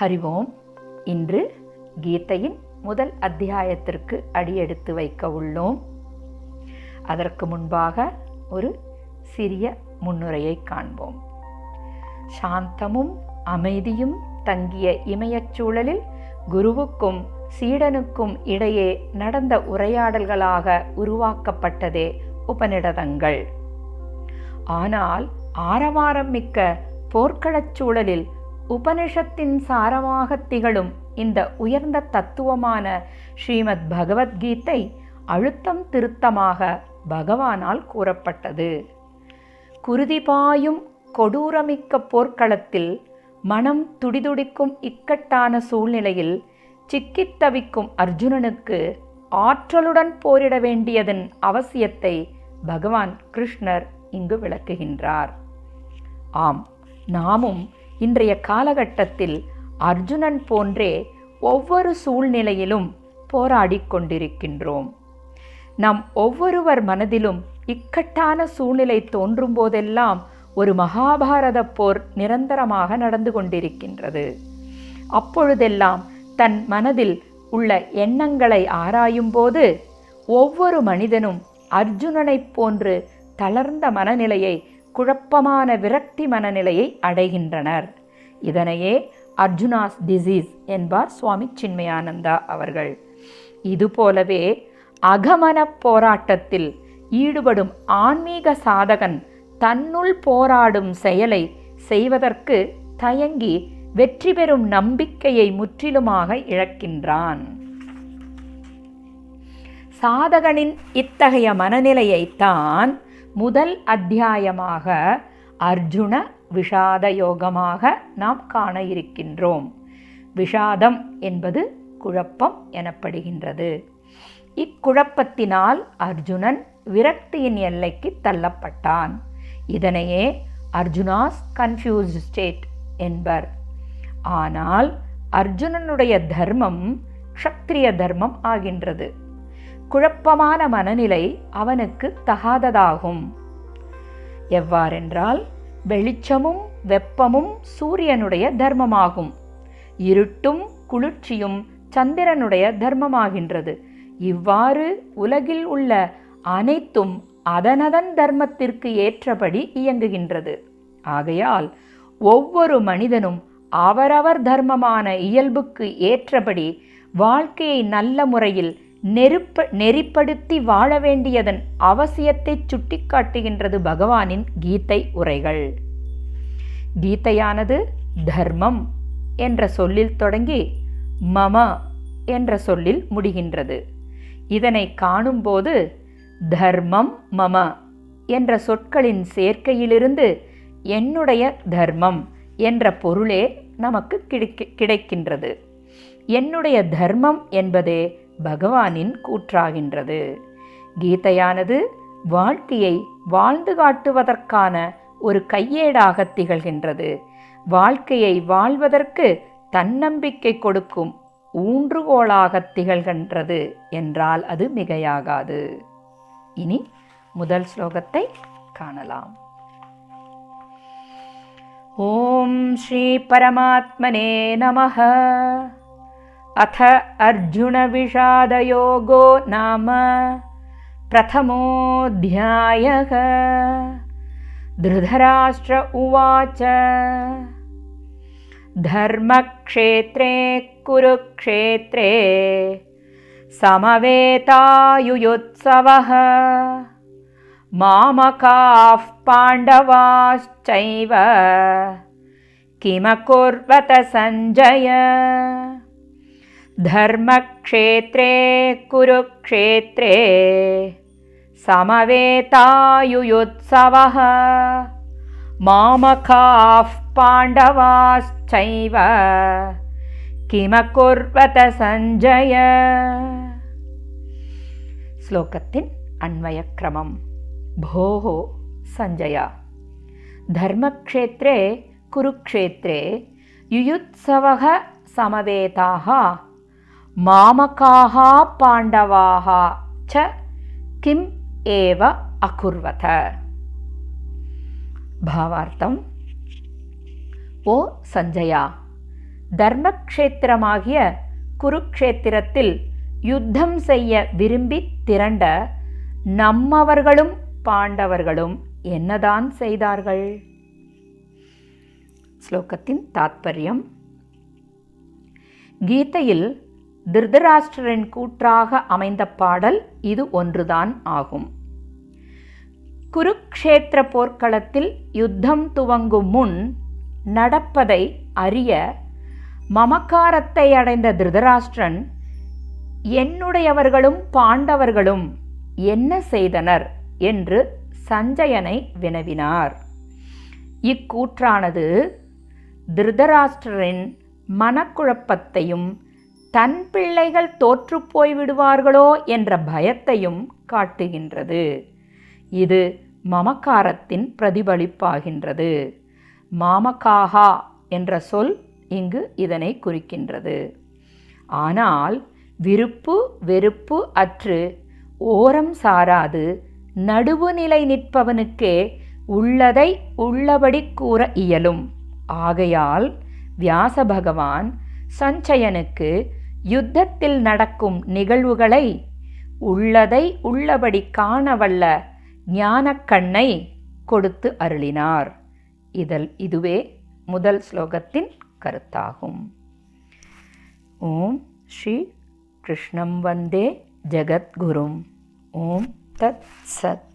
ஹரிவோம். இன்று கீதையின் முதல் அத்தியாயத்திற்கு அடியெடுத்து வைக்க உள்ளோம். அதற்கு முன்பாக ஒரு சிறிய முன்னுரையை காண்போம். சாந்தமும் அமைதியும் தங்கிய இமயச் சூழலில் குருவுக்கும் சீடனுக்கும் இடையே நடந்த உரையாடல்களாக உருவாக்கப்பட்டதே உபநிடதங்கள். ஆனால் ஆரவாரம் மிக்க போர்க்களச் சூழலில் உபனிஷத்தின் சாரமாக திகழும் இந்த உயர்ந்த தத்துவமான ஸ்ரீமத் பகவத்கீதை அழுத்தம் திருத்தமாக பகவானால் கூறப்பட்டது. குருதிபாயும் கொடூரமிக்க போர்க்களத்தில் மனம் துடிதுடிக்கும் இக்கட்டான சூழ்நிலையில் சிக்கித் தவிக்கும் அர்ஜுனனுக்கு ஆற்றலுடன் போரிட வேண்டியதன் அவசியத்தை பகவான் கிருஷ்ணர் இங்கு விளக்குகின்றார். ஆம் நாமும் இன்றைய காலகட்டத்தில் அர்ஜுனன் போன்றே ஒவ்வொரு சூழ்நிலையிலும் போராடி கொண்டிருக்கின்றோம். நம் ஒவ்வொருவர் மனதிலும் இக்கட்டான சூழ்நிலை தோன்றும் போதெல்லாம் ஒரு மகாபாரத போர் நிரந்தரமாக நடந்து கொண்டிருக்கின்றது. அப்பொழுதெல்லாம் தன் மனதில் உள்ள எண்ணங்களை ஆராயும்போது ஒவ்வொரு மனிதனும் அர்ஜுனனைப் போன்று தளர்ந்த மனநிலையை குழப்பமான விரக்தி மனநிலையை அடைகின்றனர். இதனையே அர்ஜுனாஸ் டிசீஸ் என்பார் சுவாமி சின்மயானந்தா அவர்கள். இதுபோலவே அகமன போராட்டத்தில் ஈடுபடும் ஆன்மீக சாதகன் தன்னுள் போராடும் செயலை செய்வதற்கு தயங்கி வெற்றி பெறும் நம்பிக்கையை முற்றிலுமாக இழக்கின்றான். சாதகனின் இத்தகைய மனநிலையைத்தான் முதல் அத்தியாயமாக அர்ஜுன விஷாத யோகமாக நாம் காண இருக்கின்றோம். விஷாதம் என்பது குழப்பம் எனப்படுகின்றது. இக்குழப்பத்தினால் அர்ஜுனன் விரக்தியின் எல்லைக்கு தள்ளப்பட்டான். இதனையே அர்ஜுனாஸ் கன்ஃபியூஸ்ட் ஸ்டேட் என்பர். ஆனால் அர்ஜுனனுடைய தர்மம் க்ஷத்ரிய தர்மம் ஆகின்றது. குழப்பமான மனநிலை அவனுக்கு தகாததாகும். எவ்வாறென்றால் வெளிச்சமும் வெப்பமும் சூரியனுடைய தர்மமாகும். இருட்டும் குளிர்ச்சியும் சந்திரனுடைய தர்மமாகின்றது. இவ்வாறு உலகில் உள்ள அனைத்தும் அதனதன் தர்மத்திற்கு ஏற்றபடி இயங்குகின்றது. ஆகையால் ஒவ்வொரு மனிதனும் அவரவர் தர்மமான இயல்புக்கு ஏற்றபடி வாழ்க்கையை நல்ல முறையில் நெருப்ப நெறிப்படுத்தி வாழ வேண்டியதன் அவசியத்தை சுட்டிக்காட்டுகின்றது பகவானின் கீதை உரைகள். கீதையானது தர்மம் என்ற சொல்லில் தொடங்கி மம என்ற சொல்லில் முடிகின்றது. இதனை காணும்போது தர்மம் மம என்ற சொற்களின் சேர்க்கையிலிருந்து என்னுடைய தர்மம் என்ற பொருளே நமக்கு கிடைக்க கிடைக்கின்றது. என்னுடைய தர்மம் என்பதே பகவானின் கூற்றாகின்றது. கீதையானது வாழ்க்கையை வாழ்ந்து காட்டுவதற்கான ஒரு கையேடாக திகழ்கின்றது. வாழ்க்கையை வாழ்வதற்கு தன்னம்பிக்கை கொடுக்கும் ஊன்றுகோலாக திகழ்கின்றது என்றால் அது மிகையாகாது. இனி முதல் ஸ்லோகத்தை காணலாம். ஓம் ஸ்ரீ பரமாத்மனே நமக अथ अर्जुनविषादयोगो नाम प्रथमोऽध्यायः। धृतराष्ट्र उवाच। धर्मक्षेत्रे कुरुक्षेत्रे समवेतायुयुत्सवः। मामकाः पाण्डवाश्चैव किमकुर्वत सञ्जय धर्मक्षेत्रे कुरुक्षेत्रे समवेतायुयुत्सवः मामकाः पाण्डवाश्चैव किमकुर्वत सञ्जय? श्लोकतिन् अन्वयक्रमं भोः सञ्जय। धर्मक्षेत्रे कुरुक्षेत्रे युयुत्सवः समवेताः மாமகாக பாண்டவாக ச கிம் ஏவ அகுர்வத. பாவார்த்தம். ஓ சஞ்சயா தர்மக்ஷேத்திரமாகிய குருக்ஷேத்திரத்தில் யுத்தம் செய்ய விரும்பி திரண்ட நம்மவர்களும் பாண்டவர்களும் என்னதான் செய்தார்கள்? ஸ்லோகத்தின் தாத்பரியம். கீதையில் திருதராஷ்டிரன் கூற்றாக அமைந்த பாடல் இது ஒன்றுதான் ஆகும். குருக்ஷேத்திர போர்க்களத்தில் யுத்தம் துவங்கும் முன் நடப்பதை அறிய மமக்காரத்தை அடைந்த திருதராஷ்டிரன் என்னுடையவர்களும் பாண்டவர்களும் என்ன செய்தனர்? என்று சஞ்சயனை வினவினார். இக்கூற்றானது திருதராஷ்டிரரின் மனக்குழப்பத்தையும் தன் பிள்ளைகள் தோற்றுப்போய் விடுவார்களோ என்ற பயத்தையும் காட்டுகின்றது. இது மமக்காரத்தின் பிரதிபலிப்பாகின்றது. மாமகாகா என்ற சொல் இங்கு இதனை குறிக்கின்றது. ஆனால் விருப்பு வெறுப்பு அற்று ஓரம் சாராது நடுவுநிலை நிற்பவனுக்கே உள்ளதை உள்ளபடி கூற இயலும். ஆகையால் வியாச பகவான் சஞ்சயனுக்கு யுத்தத்தில் நடக்கும் நிகழ்வுகளை உள்ளதை உள்ளபடி காணவல்ல ஞானக்கண்ணை கொடுத்து அருளினார். இதல் இதுவே முதல் ஸ்லோகத்தின் கருத்தாகும். ஓம் ஸ்ரீ கிருஷ்ணம் வந்தே ஜெகத்குரும். ஓம் தத் சத்.